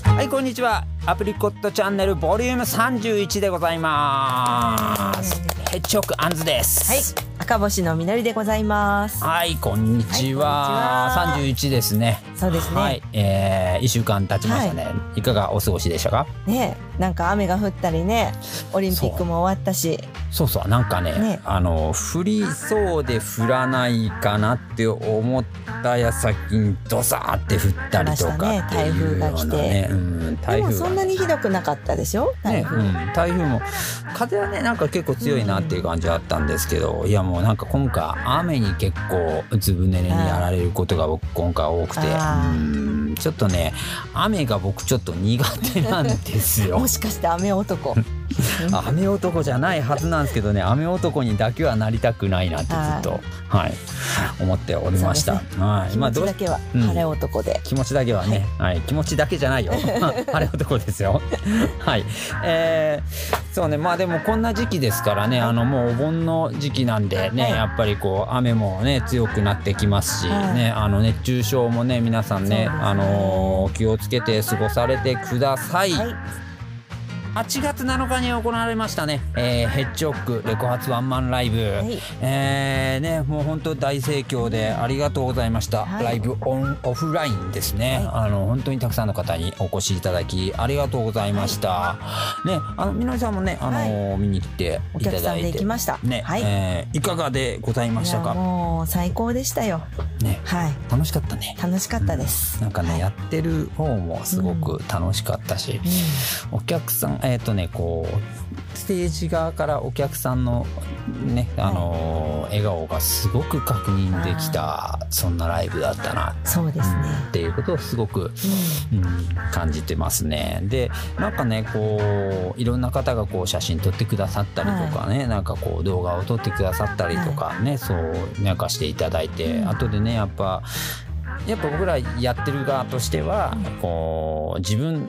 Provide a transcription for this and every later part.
はいこんにちは。アプリコットチャンネルボリューム31でございます。ヘッジホックアンズです。はい、赤星のみのりでございます。はいこんにちは,、はいこんにち31ですね。そうですね。はい、えー、1週間経ちましたね、い、かがお過ごしでしたか？ね、なんか雨が降ったりね、オリンピックも終わったし、そうそうなんかねね。あの降りそうで降らないかなって思った矢先にドサーって降ったりとかっていうようなね、うん、で台風そんなにひどくなかったでしょ？台ね、風。うん、台風も風はねなんか結構強いなっていう感じはあったんですけど、いやもうなんか今回雨に結構ずぶ濡れにやられることが僕今回多くてちょっとね雨が僕ちょっと苦手なんですよ も。しかして雨男。雨男じゃないはずなんですけどね雨男にだけはなりたくないなってずっとはい思っておりました。そうはい気持ちだけはうん晴れ男で。気持ちだけはね、はい、気持ちだけじゃないよ。晴れ男ですよ。はい。えー、そうね、まあでもこんな時期ですからね、あのもうお盆の時期なんでね、はいやっぱりこう雨もね強くなってきますし、はいね、あの熱中症もね皆さんね、ねあのー気をつけて過ごされてください。はい。8月7日に行われましたね、えーヘッジホックレコ発ワンマンライブ、はい。えーね、もう本当大盛況でありがとうございました、はい。ライブオンオフラインですね、あの本当にたくさんの方にお越しいただきありがとうございました、ねあのみのりさんもねあの、見に来ていたお客さんでだいて行きました。ね、はい。えーいかがでございましたか？もう最高でしたよ。ね。はい。楽しかったね。楽しかったです。なんかね、はい。やってる方もすごく楽しかったし、お客さんえっ、とねこうステージ側からお客さんのねあのー笑顔がすごく確認できたそんなライブだったな。そうですね。っていうことをすごく、ううん、感じてますね。でなんかねこういろんな方がこう写真撮ってくださったりとかね、なんかこう動画を撮ってくださったりとかね、そうなんかしていただいて、うん。後でねやっぱやっぱ僕らやってる側としては、こう自分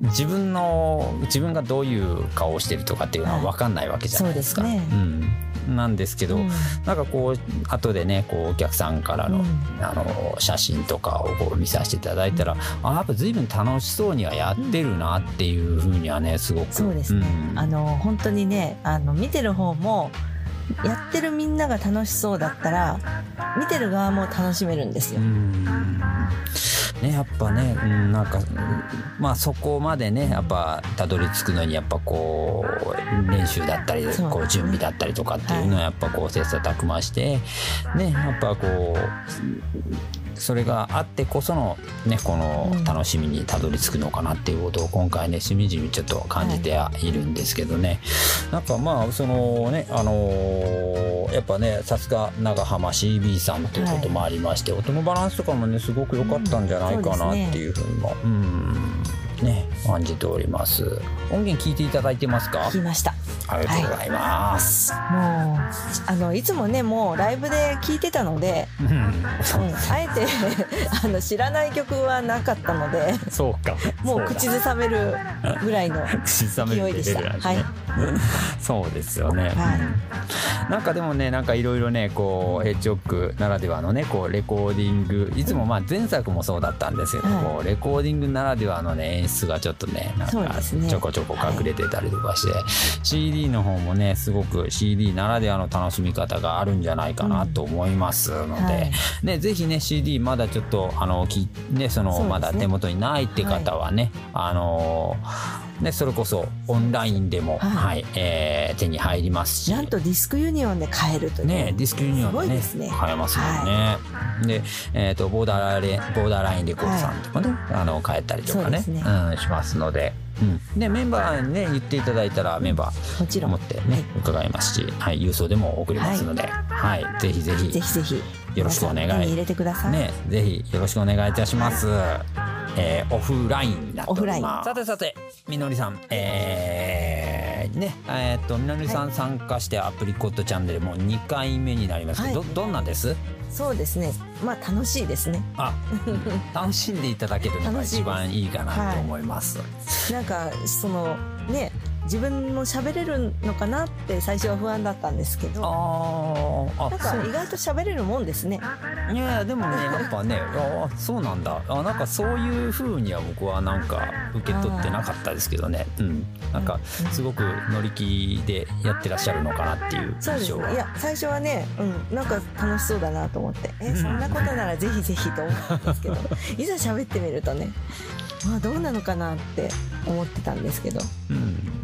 自分の自分がどういう顔をしてるとかっていうのは分かんないわけじゃないですか。そうですうん、なんですけど、ん。なんかこう後でねこうお客さんからの,、うん。あの写真とかをこう見させていただいたら、あやっぱ随分楽しそうにはやってるなっていうふうにはねすごく。そうですね。ん。あの本当にね、あの見てる方もやってるみんなが楽しそうだったら見てる側も楽しめるんですうよ。んねやっぱね、うん、なんかうんまあそこまでねやっぱたどり着くのにやっぱこう練習だったり、そうこう準備だったりとかっていうのはやっぱこう切磋琢磨してねやっぱこうそれがあってこそのねこの楽しみにたどり着くのかなっていうことを今回ねしみじみちょっと感じているんですけどね、なんかまあそのねあのーやっぱねさすが長浜 CB さんということもありまして、音のバランスとかもねすごく良かったんじゃないかなっていうふうにも、うん。ね。感じております。音源聞いていただいてますか？聞きました。ありがとうございます、もうあのいつもねもうライブで聞いてたので、うん。うん、あえて あの知らない曲はなかったので、そうか。もう口ずさめるぐらいの。口ずさめるレベルなんですねはい。そうですよね、はい。なんかでもねなんかいろいろねこうヘッジホックならではのねこうレコーディングいつもまあ前作もそうだったんですけど、はい。こうレコーディングならではのね演出がちょっとねなんかちょこちょこ隠れてたりとかして、CD の方もねすごく CD ならではの楽しみ方があるんじゃないかなと思いますので、はい。ね、ぜひね CD まだちょっとあのき、ね、そのまだ手元にないって方はね、あのね、それこそオンラインでも、ははいいえー手に入りますし。なんとディスクユニオンで買えるという。ね、ディスクユニオンでねいですね。買えますもんね。で、えっ、とボーダーレボーダーラインレコードさんとかね、あの買えたりとかねそうね。うん、しますので、うん、でメンバーにね言っていただいたらメンバもちろん。ー持ってね、伺いますし、はい、郵送でも送りますので、はい、ぜひぜひ。ぜひぜひ。よろしくお願い。入れてください。ね、ぜひよろしくお願いいたします。えーオフラインになっております。さてさて、みのりさん、えー、ね、えーっと、みのりさん参加してアプリコットチャンネルもう2回目になりますけど、はど、どんなんです？そうですね。まあ楽しいですね。あ、楽しんでいただけるのが一番いいかなと思います。なんかそのね自分も喋れるのかなって最初は不安だったんですけど。あーあなんか意外と喋れるもんですね。いやでもねやっぱね ああそうなんだ。あなんかそういう風には僕はなんか受け取ってなかったですけどね。うん。なんかすごく乗り気でやってらっしゃるのかなっていうそうです。印象はねいや最初はね、うん、なんか楽しそうだなと思って。えそんなことならぜひぜひと思ったんですけど。いざ喋ってみるとねまあどうなのかなって思ってたんですけど。うん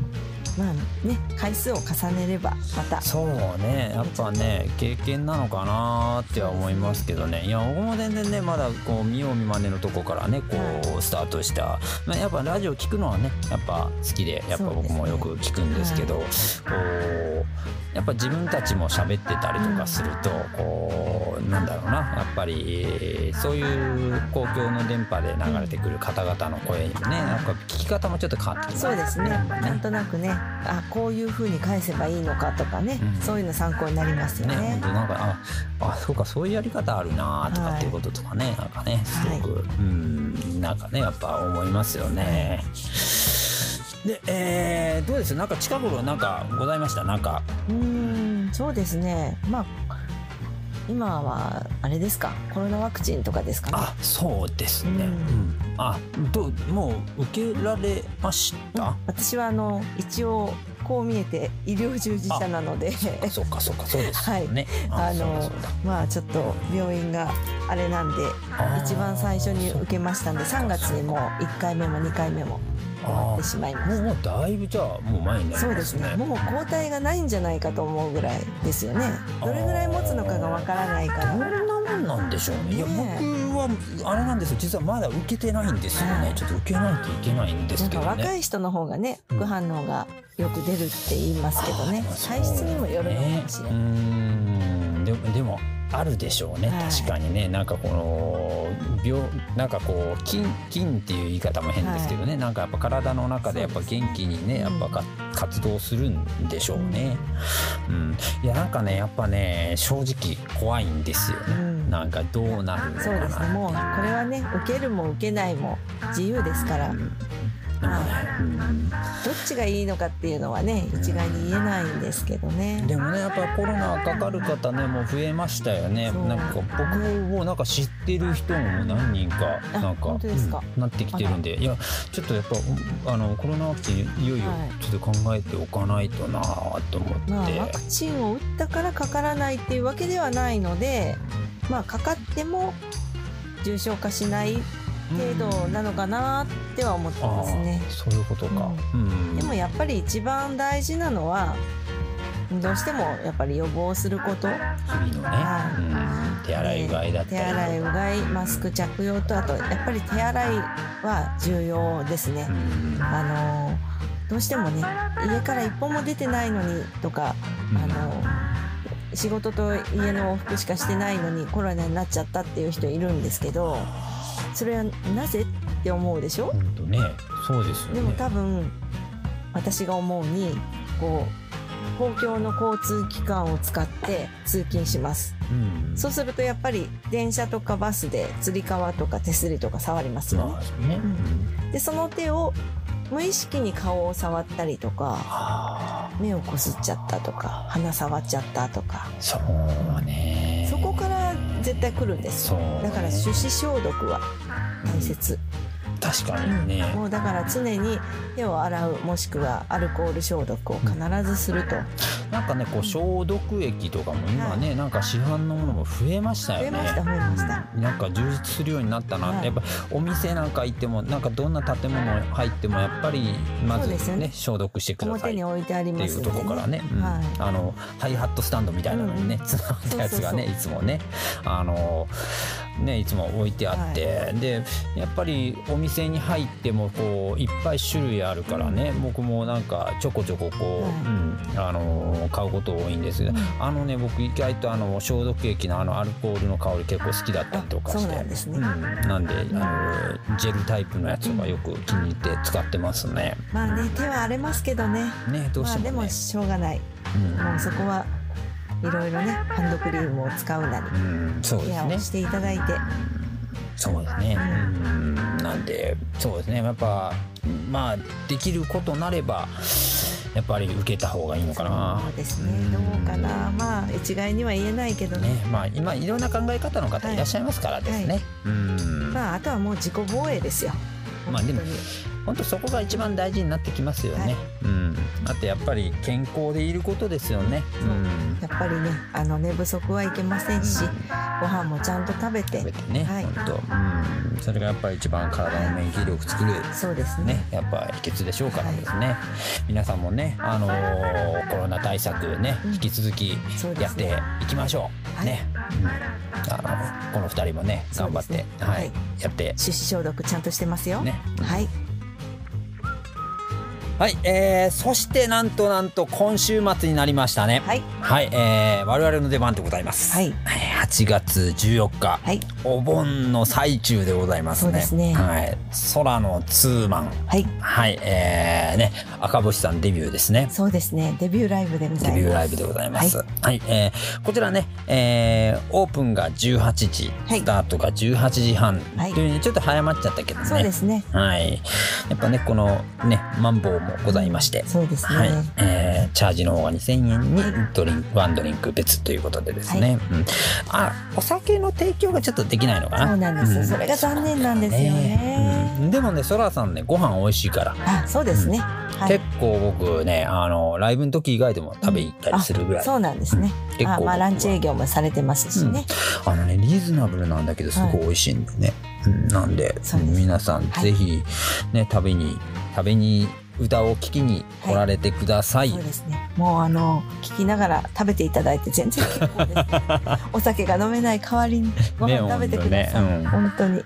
まあね回数を重ねればまた。そうね。やっぱね経験なのかなっては思いますけどね。いや僕も全然ねまだこう見よう見まねのとこからねこうスタートした、まあ、やっぱラジオ聞くのはねやっぱ好きでやっぱ僕もよく聞くんですけどこうやっぱ自分たちも喋ってたりとかするとこうなんだろうな。やっぱりそういう公共の電波で流れてくる方々の声にもねなんか聞き方もちょっと変わってきますそうですね。なんとなくねあこういう風に返せばいいのかとかね、うん。そういうの参考になりますよね、ねなんかああそうかそういうやり方あるなとかっていうこととかね、なんかねすごく、うんなんかねやっぱ思いますよね。で、えー、どうです？なんか近頃なんかございました？なんか。うーんそうですね。まあ今はあれですか？コロナワクチンとかですかね？あそうですね、ううん。んあどうもう受けられました、私はあの一応こう見えて医療従事者なので。そうかそうかそうですよね、あのそうだそうだ。まあちょっと病院があれなんで一番最初に受けましたんで3月にもう1回目も2回目も終わってしまいましもうもうだいぶじゃあもう前になたそうでりますすね。ねもう抗体がないんじゃないかと思うぐらいですよね。どれぐらい持つのかがわからないから。どんなもんなんでしょうね。いや、僕はあれなんですよ。実はまだ受けてないんですよね。はいちょっと受けないといけないんですけどね。若い人の方がね副反応がよく出るって言いますけどね。体質にもよるのかもしれない、うーん。でもでもあるでしょうね、はい。確かにね。なんかこの病なんかこう菌菌っていう言い方も変ですけどね、なんかやっぱ体の中でやっぱ元気にねやっぱか活動するんでしょうね、うん。いやなんかねやっぱね正直怖いんですよね、うん。なんかどうなるのかなそうですね。もうこれはね受けるも受けないも自由ですから、うんなんかねうん。どっちがいいのかっていうのはね一概に言えないんですけどね。でもねやっぱコロナかかる方ねもう増えましたよね。なんか僕もなんか知ってる人も何人かあなんか本当ですか？うんなってきてるんで。いやちょっとやっぱあのコロナワクチンいよいよはい。ちょっと考えておかないとなと思って、まあ、ワクチンを打ったからかからないっていうわけではないので、まあ、かかっても重症化しない程度なのかなっては思ってあますね。あ。そういうことか、うん。でもやっぱり一番大事なのはどうしてもやっぱり予防すること。日々のね、手洗いうがいだったり。手洗いうがいマスク着用とあとやっぱり手洗いは重要ですね。う。ん。あのどうしてもね家から一歩も出てないのにとかあの仕事と家の往復しかしてないのにコロナになっちゃったっていう人いるんですけどそれはなぜって思うでしょ？本当ねそうですよね。でも多分私が思うにこう公共の交通機関を使って通勤します。うん。そうするとやっぱり電車とかバスでつり革とか手すりとか触りますよね。まあそうね、うん。でその手を無意識に顔を触ったりとかあ目をこすっちゃったとか鼻触っちゃったとか。あそうね。そこから絶対来るんですよ。そうだから手指消毒は大切、確かにね、もうだから常に手を洗うもしくはアルコール消毒を必ずすると。なんかねこう消毒液とかも今ね、なんか市販のものも増えましたよね。増えました増えました。うん。なんか充実するようになったなって、はい。やっぱお店なんか行ってもなんかどんな建物入ってもやっぱりまずねね。消毒してくださいっ表に置いてありていうとこからね、うん。はい。あのハイハットスタンドみたいなのにね、うん。つながったやつがねいつもね。あのねいつも置いてあって、でやっぱりお店に入ってもこういっぱい種類あるからね、僕もなんかちょこちょここう、はい。うんあの買うこと多いんです。けど、あのね僕意外とあの消毒液のあのアルコールの香り結構好きだったりとかしてあそうなんですね。うん。なんであのジェルタイプのやつとかよく気に入って使ってますね。まあね手は荒れますけどね。ねどうまあでしてもね。もしょうがない。うん。もうそこはいろいろねハンドクリームを使うなりうん、そうですね。ケアを。していただいて。そうですね。うん、なんで、そうですね。やっぱ、まあ、できることなれば、やっぱり受けた方がいいのかな。そうですね。どうかな。まあ一概には言えないけどね。ね。まあ今いろんな考え方の方いらっしゃいますからですね、はい。うん。まああとはもう自己防衛ですよ。まあでも本当そこが一番大事になってきますよね、はい。うん。あとやっぱり健康でいることですよね。う。ん。やっぱりねあの寝不足はいけませんし、ご飯もちゃんと食べて。食べてね、はい。本当。うん。それがやっぱり一番体の免疫力作る。そうですね。ね、やっぱ秘訣でしょうからですね、皆さんもね、あのーコロナ対策ね、うん。引き続きやっていきましょう、うん、あのこの二人もね頑張って、ねはい、はい。やって。手指消毒ちゃんとしてますよ、ね。はいはい、えー、そしてなんとなんと今週末になりましたね。はい。はい、えー、我々の出番でございます。はい。8月14日、はい。お盆の最中でございますね。そうですね。はい、空のツーマン。はい。はい、えー、ね赤星さんデビューですね。そうですね。デビューライブでございます。デビューライブでございます。はい、えーこちらね、えーオープンが18時、はい。スタートが18時半。はい。というねちょっと早まっちゃったけどね。そうですね。はい。やっぱね、このね、マンボウもございまして。そうですね、はい、えーチャージの方が2000円にドリンク、ワンドリンク別ということでですね、うん、あお酒の提供がちょっとできないのかな？そうなんですよ、うそれが残念なんですよね。うん。でもねそらさんねご飯美味しいから、あそうですね、はい。結構僕ねあのライブの時以外でも食べ行ったりするぐらい、あそうなんですね、結構あまあランチ営業もされてますしね、あのねリーズナブルなんだけどすごい美味しいんだよね、うん。なんで皆さんはいぜひね食べに食べに歌を聴きに来られてください、そうですね。もうあの聞きながら食べていただいて全然結構です。お酒が飲めない代わりにご飯食べてください、ねほんとね。うん。本当に。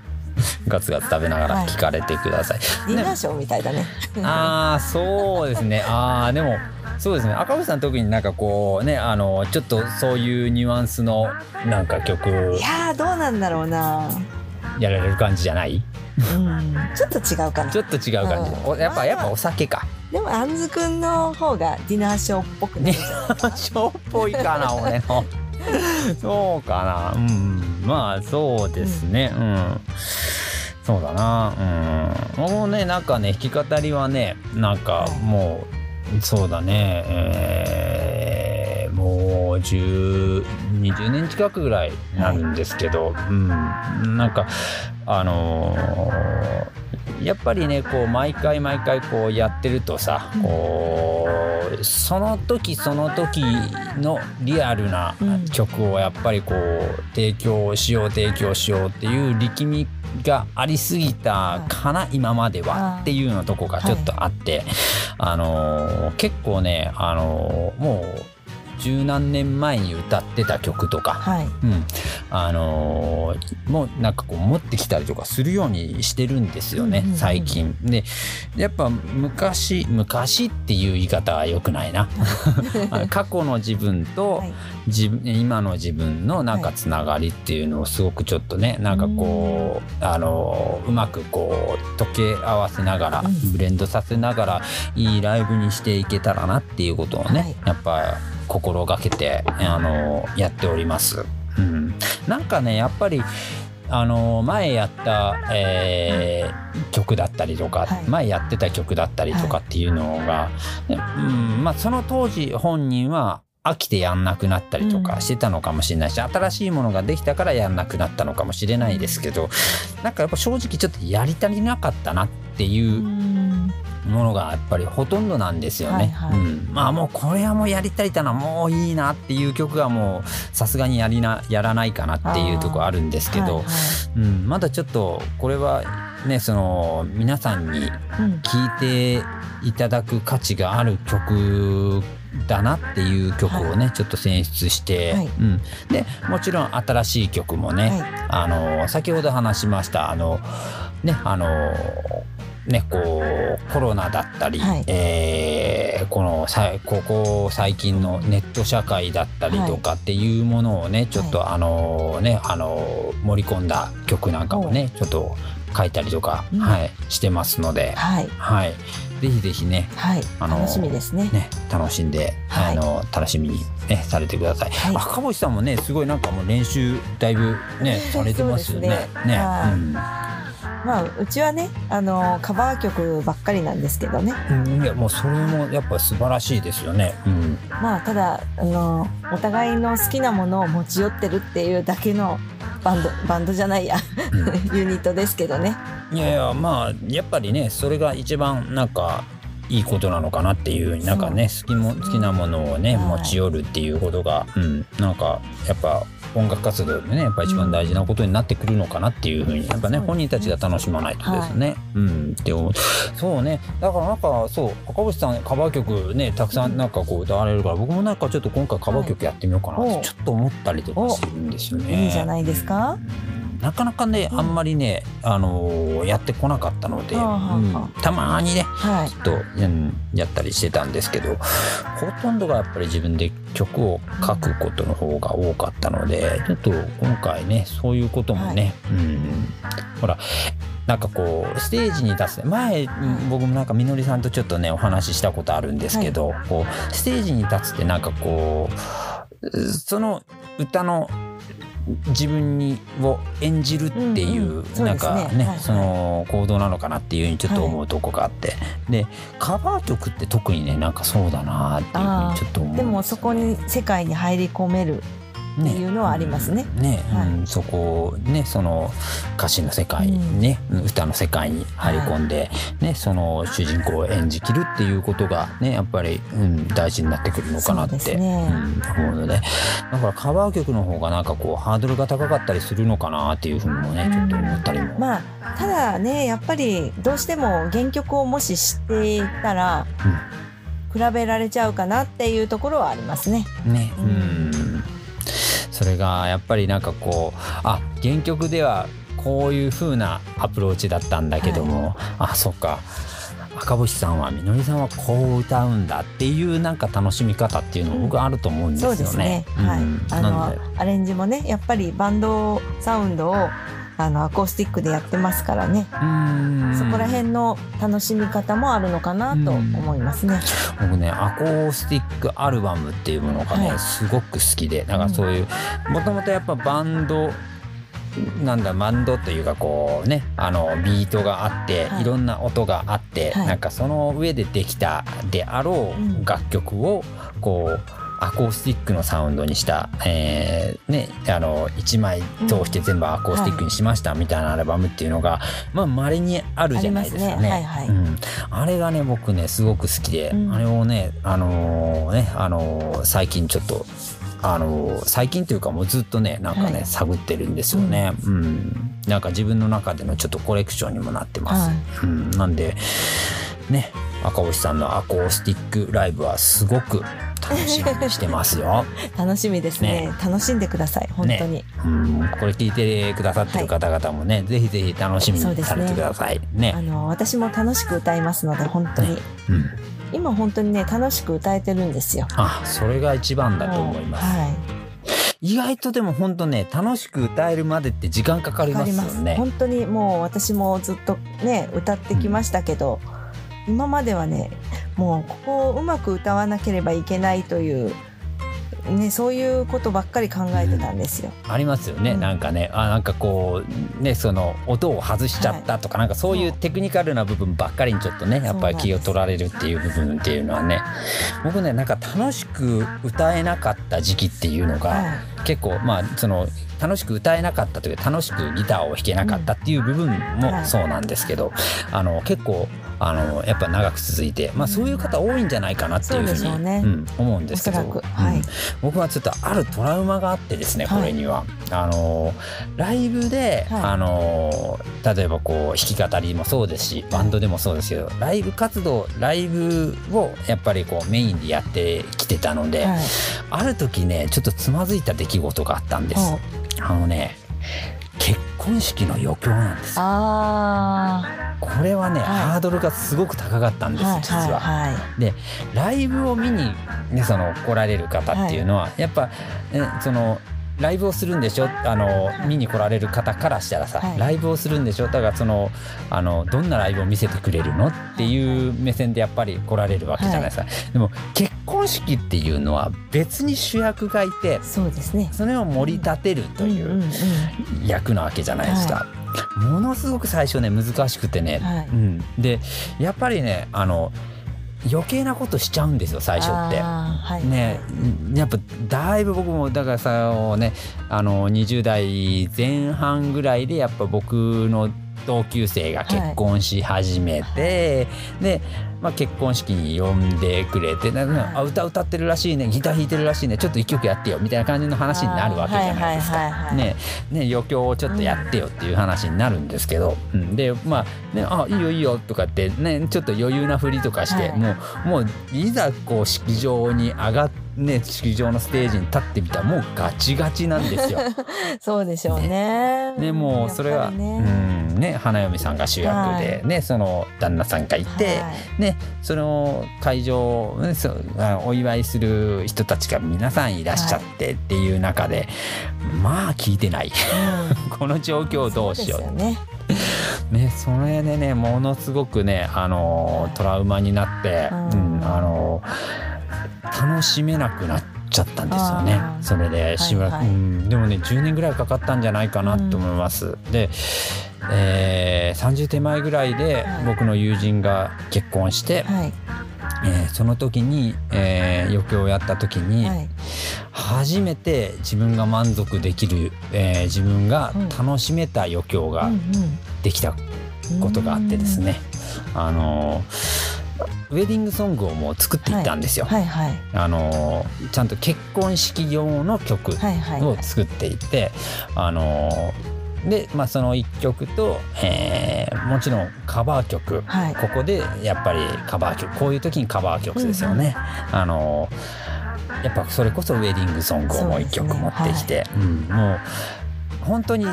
ガツガツ食べながらはい。聞かれてください、ディナーショーみたいだね。ああそうですね。ああでもそうですね。赤星さん特になんかこうねあのちょっとそういうニュアンスのなんか曲いやーどうなんだろうな。やられる感じじゃない？うんちょっと違うかな。ちょっと違う感じ、うん。おやっぱやっぱお酒か。でもあんずくんの方がディナーショーっぽくなるじゃないショーっぽいかな 俺の。そうかな。うん。まあそうですね。うん、そうだな。うん。もうねなんかね弾き語りはねなんかもうそうだね。えーもう10 20年近くぐらいになるんですけど、うん。なんかあのーやっぱりねこう毎回毎回こうやってるとさ、うん。こうその時その時のリアルなうん。曲をやっぱりこう提供しよう提供しようっていう力みがありすぎたかな、今まではっていうのとこがちょっとあって、あのー結構ね、あのーもう十何年前に歌ってた曲とか、はい。うん、あのーもうなんかこう持ってきたりとかするようにしてるんですよね、最近。でやっぱ昔昔っていう言い方は良くないな。過去の自分とはい。自分今の自分のなんかつながりっていうのをすごくちょっとねなんかこうあのうまくこう溶け合わせながらうん。ブレンドさせながらいいライブにしていけたらなっていうことをね、はい。やっぱ心がけてあのやっております。うん、なんかねやっぱりあの前やった、えー曲だったりとか、はい。前やってた曲だったりとかっていうのが、うんまあ、その当時本人は飽きてやんなくなったりとかしてたのかもしれないし、新しいものができたからやんなくなったのかもしれないですけどなんかやっぱ正直ちょっとやり足りなかったなっていううんものがやっぱりほとんどなんですよね。はいはい。うん、まあもうこれはもうやりたいたなもういいなっていう曲がもうさすがにやりなやらないかなっていうところあるんですけど、はいはい。うん、まだちょっとこれはねその皆さんにうん聴いていただく価値がある曲だなっていう曲をね、ちょっと選出して、はい。うん、でもちろん新しい曲もね、はい。あの先ほど話しましたあのねあのねこうコロナだったり、はい。えーこのさここ最近のネット社会だったりとかっていうものをねちょっとあのねあの盛り込んだ曲なんかもねちょっと書いたりとか、うん。はい、してますので、はい。はい、ぜひぜひねはい。あの楽しみですね。ね楽しんで、はい。あの楽しみに、ね、されてください。はい。赤星さんもねすごいなんかもう練習だいぶねされてますよね。ね。はい。うんまあうちはねあのカバー曲ばっかりなんですけどね。うん。いやもうそれもやっぱ素晴らしいですよね。うん、まあただあのお互いの好きなものを持ち寄ってるっていうだけのバンドバンドじゃないや。ユニットですけどね。いやいやまあやっぱりねそれが一番なんかいいことなのかなっていうなんかね好きも好きなものをね、はい。持ち寄るっていうことが、うん、なんかやっぱ音楽活動でねやっぱ一番大事なことになってくるのかなっていうふうにやっぱね本人たちが楽しまないとですね。うん。でもそうね。だからなんかそう赤星さんカバー曲ねたくさんなんかこう歌われるから僕もなんかちょっと今回カバー曲やってみようかなってはい。ちょっと思ったりとかするんですよね。いいじゃないですかなかなかね、うん。あんまりね、あのーやってこなかったので、たまにねはい。ちょっと、うんやったりしてたんですけどほとんどがやっぱり自分で曲を書くことの方が多かったのでちょっと今回ねそういうこともね、うん、ほらなんかこうステージに立つ前うん僕もなんかみのりさんとちょっとねお話ししたことあるんですけど、こうステージに立つってなんかこうその歌の自分にを演じるっていう,、うんなんかね、はいはい。その行動なのかなっていうふうにちょっと思うとこがあって、でカバー曲って特にねなんかそうだなっていうふうにちょっと思うんでもそこに世界に入り込めるっていうのはありますね。ね、はい。うん、そこねその歌詞の世界にね、歌の世界に入り込んで、ねその主人公を演じきるっていうことがねやっぱり、うん、大事になってくるのかなって、ね。うん、思うので。だからカバー曲の方がなんかこうハードルが高かったりするのかなっていうふうにもねちょっと思ったりも。まあただねやっぱりどうしても原曲をもし知っていたら比べられちゃうかなっていうところはありますね。ね、ううんん、それがやっぱりなんかこうあ原曲ではこういう風なアプローチだったんだけども、あそっか赤星さんはみのりさんはこう歌うんだっていうなんか楽しみ方っていうの僕あると思うんですよね。そうですね。はい。うんあのアレンジもねやっぱりバンドサウンドをあのアコースティックでやってますからね。うん。そこら辺の楽しみ方もあるのかなと思いますね。僕ねアコースティックアルバムっていうものがね、はい。すごく好きでなんかそういうもともとやっぱバンドなんだバンドというかこうねあのビートがあって、はい。い、ろんな音があって、はい。なんかその上でできたであろうん。う楽曲をこうアコースティックのサウンドにした、えーね、あの1枚通して全部アコースティックにしましたみたいなアルバムっていうのが、まあ稀にあるじゃないですかね。ね。はいはい。うん、あれがね僕ねすごく好きで、うん。あれをねあのーねあのー最近ちょっとあのー最近というかもうずっとねなんかね、はい。探ってるんですよね、うん。なんか自分の中でのちょっとコレクションにもなってます、はい。うん、なんでね赤星さんのアコースティックライブはすごく楽しみにしてますよ、楽しみですね。ね。楽しんでください本当に。うん、これ聞いてくださってる方々もね、ぜひぜひ楽しみにされてください。ね。あの私も楽しく歌いますので本当に、うん、今本当にね楽しく歌えてるんですよ。あそれが一番だと思います、はい。意外とでも本当ね楽しく歌えるまでって時間かかりますよね。本当にもう私もずっとね歌ってきましたけど、今まではねもうここをうまく歌わなければいけないという、ね、そういうことばっかり考えてたんですよ。ありますよね、うん。なんかねあなんかこうねその音を外しちゃったとか、なんかそういうテクニカルな部分ばっかりにちょっとねやっぱり気を取られるっていう部分っていうのはね僕ねなんか楽しく歌えなかった時期っていうのが、はい。結構まあその楽しく歌えなかったというか楽しくギターを弾けなかったっていう部分もそうなんですけど、あの結構あのやっぱ長く続いて、まあ、そういう方多いんじゃないかなっていうふうにね。うん思うんですけど、はい。うん。僕はちょっとあるトラウマがあってですねはいこれには。あのライブで、はい。あの例えばこう弾き語りもそうですしバンドでもそうですけどライブ活動ライブをやっぱりこうメインでやってきてたので、はい。ある時ねちょっとつまずいた出来事があったんです。あのね結婚式の余興なんですよ。あこれはね、はい。ハードルがすごく高かったんです、実は。はいはい。でライブを見に、ね、その来られる方っていうのは、やっぱ、ね、そのライブをするんでしょ？あの、い見に来られる方からしたらさ、はい。ライブをするんでしょ？だからそのあのどんなライブを見せてくれるのっていう目線でやっぱり来られるわけじゃないですか、でも結婚式っていうのは別に主役がいてそうですね。それを盛り立てるという役なわけじゃないですか。ものすごく最初ね難しくてね、はい。うん、でやっぱりねあの余計なことしちゃうんですよ最初って。はい。ね、やっぱだいぶ僕もだからさねあの20代前半ぐらいでやっぱ僕の同級生が結婚し始めて、で、まあ、結婚式に呼んでくれて、あ歌歌ってるらしいね。ギター弾いてるらしいね。ちょっと一曲やってよみたいな感じの話になるわけじゃないですか。はいはいはいはいね。ね余興をちょっとやってよっていう話になるんですけど、うん、でまあねあいいよいいよとかってねちょっと余裕な振りとかして、はい。もうもういざこう式場に上がってね式場のステージに立ってみたらもうガチガチなんですよ。そうでしょうね。ね。もうそれは、ねうん。ね花嫁さんが主役で、ねその旦那さんがいて、はい。ねその会場、お祝いする人たちが皆さんいらっしゃってっていう中で、まあ聞いてない。うん。この状況をどうしよう。そですよね。ね、それでねものすごくね、あのートラウマになって、ううんんあのー楽しめなくなっちゃったんですよね。それでしばらく、はいはい。うん。でもね10年ぐらいかかったんじゃないかなと思います。で、えー30手前ぐらいではい僕の友人が結婚して、はい。えーその時に、えー余興をやった時に、はい。初めて自分が満足できる、えー自分が楽しめた余興がうんできたことがあってですね、あのウェディングソングをもう作っていったんですよ。はいはい。あのちゃんと結婚式用の曲はいはいを作っていて、あので、まあ、その1曲と、えーもちろんカバー曲、はい。ここでやっぱりカバー曲。こういう時にカバー曲ですよね。あのやっぱそれこそウェディングソングをもう1曲持ってきて、うん。もう本当に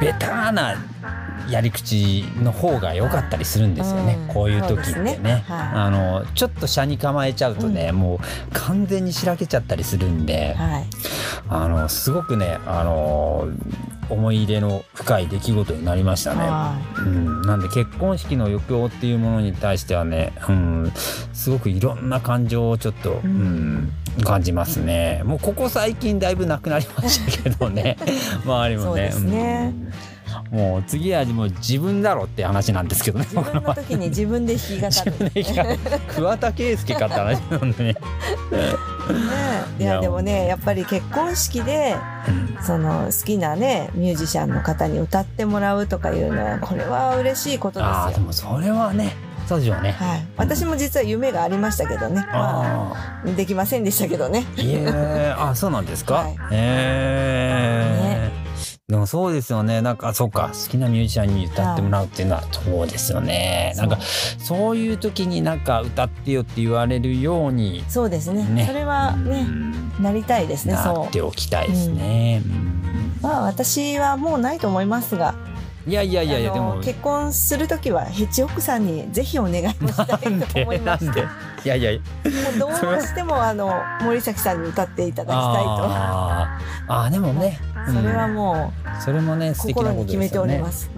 ベターなやり口の方が良かったりするんですよね、うん。こういう時ってね。ね。はい。あのちょっと車に構えちゃうとね、もう完全にしらけちゃったりするんで、はい。あのすごくねあの思い入れの深い出来事になりましたね。はうん、なんで結婚式の余興っていうものに対してはね、うん、すごくいろんな感情をちょっと、うん感じますね。もうここ最近だいぶなくなりましたけどね 周りもね。ねうんもう次はもう自分だろって話なんですけどね。自分の時に自分で弾き語自る桑田佳祐かって話なんでね。ねいいややでもねやっぱり結婚式でうんその好きなねミュージシャンの方に歌ってもらうとかいうのはこれは嬉しいことですああでよ。もそれはねそうでしょうね。はい、私も実は夢がありましたけどね、まああ、できませんでしたけどね。あいえあそうなんですか？はい。へえ。でもそうですよね。なんかそうか。好きなミュージシャンに歌ってもらうっていうのはそうですよね。なんかそういう時になんか歌ってよって言われるようにそうですね。ね。それはね、うん。なりたいですね。なそっておきたいですね。うん。うまあ私はもうないと思いますがいやいやいやいやあでも。の結婚する時はヘッジ奥さんにぜひお願いをしたいと思いまなんで？すもいやいや。うどうしてもあの森崎さんに歌っていただきたいと。あー。あーでもね、う んそれはもそれもね心に決めておりま。す。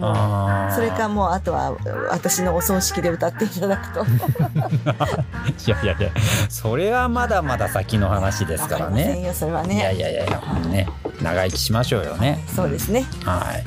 それかもうあとは私のお葬式で歌っていただくと。いやいやいや。それはまだまだ先の話ですからね。よそれはいねやいやいやいやね。長生きしましょうよね。そうですね。はい。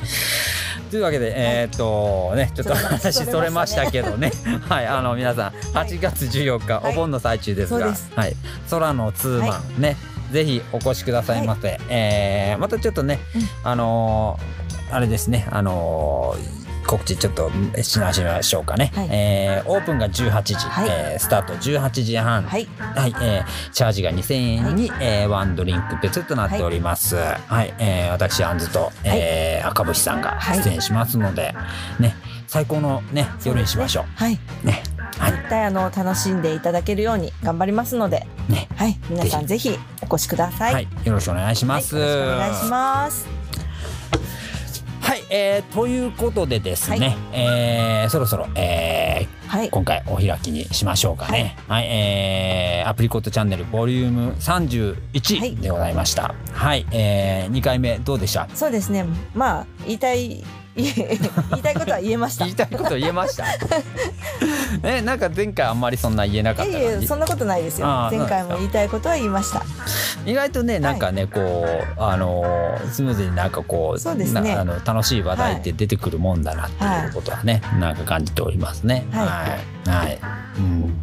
というわけで、えーっとね、ちょっと話それましたけどね。はい、あの皆さん、8月14日、はい。お盆の最中ですが、そうです。はい、空のツーマン、はね、ぜひお越しくださいませ。えーまたちょっとね、うん。あのーあれですね、あのー告知ちょっとしましょうかね、はい。えーオープンが18時、はい。えースタート18時半、はい。はい、えーチャージが2000円に、えーワンドリンク別となっております。はい、えー私、アンズと、えー赤星さんが出演しますので、ね、最高のね、夜にしましょはい、う。ね、はい、絶対あの楽しんでいただけるように頑張りますので、ね、はい、皆さんぜひお越しください。はい、よろしくお願いします。はい。よろしくお願いします。はい、えーということでですね、はいえーそろそろ、えーはい、今回お開きにしましょうかね。はい、えーアプリコットチャンネルボリュームはい31でございました。はい、えー、2回目どうでした？そうですね。まあ言いたい言いたいことは言えました。言いたいこと言えました。えなんか前回あんまりそんな言えなかったいのにえいえそんなことないですよ。前回も言いたいことは言いました。意外とねなんかね、こうあのースムーズになんかこうそうですね。なあの楽しい話題って出てくるもんだなっていうことはね、なんか感じておりますね。はい。はい、はい。うん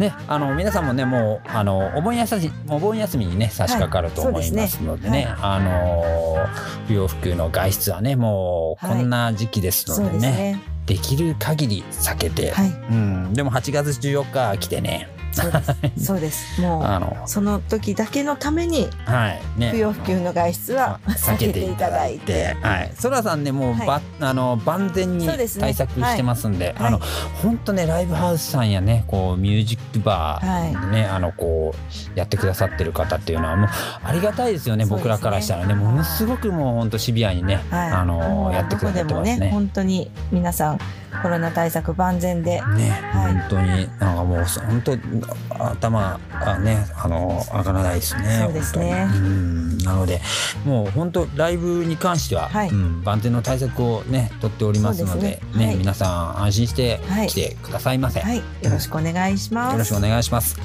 ね、あの皆さんもねもうあのお盆休みお盆休みにね差し掛かるとはい思いますのでね、あの不要不急の外出はねもうこんな時期ですのでね,、ですね。できる限り避けて、はい。うん、でも8月14日来てねそうです。そうです。もうあのその時だけのためにはいね。不要不急の外出は避けていただいて。はい、そらさんねもうば、はあの万全に対策してますんで、はい。あの本当ねライブハウスさんやねこうミュージックバーでね、あのこうやってくださってる方っていうのはもうありがたいですよね僕らからしたらね。ものすごくもう本当シビアにね、はい、あのやってくださってますね。本当に皆さんコロナ対策万全で。ね、はい。本当になんかもう本当頭がねあの上がらないですね。そうですね。本当に。うん。なのでもう本当ライブに関しては、はい。うん、万全の対策をね取っておりますのでね。ねはい。皆さん安心してはい。来てくださいませ。はい。よろしくお願いします。よろしくお願いします。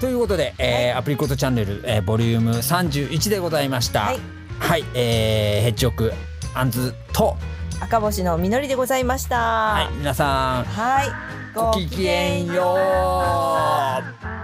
ということで、えーアプリコットチャンネル、えーボリューム31でございました。はい、はい、えーヘッジオクアンズと、赤星の実りでございました。はい、皆さん。はいごきげんよう。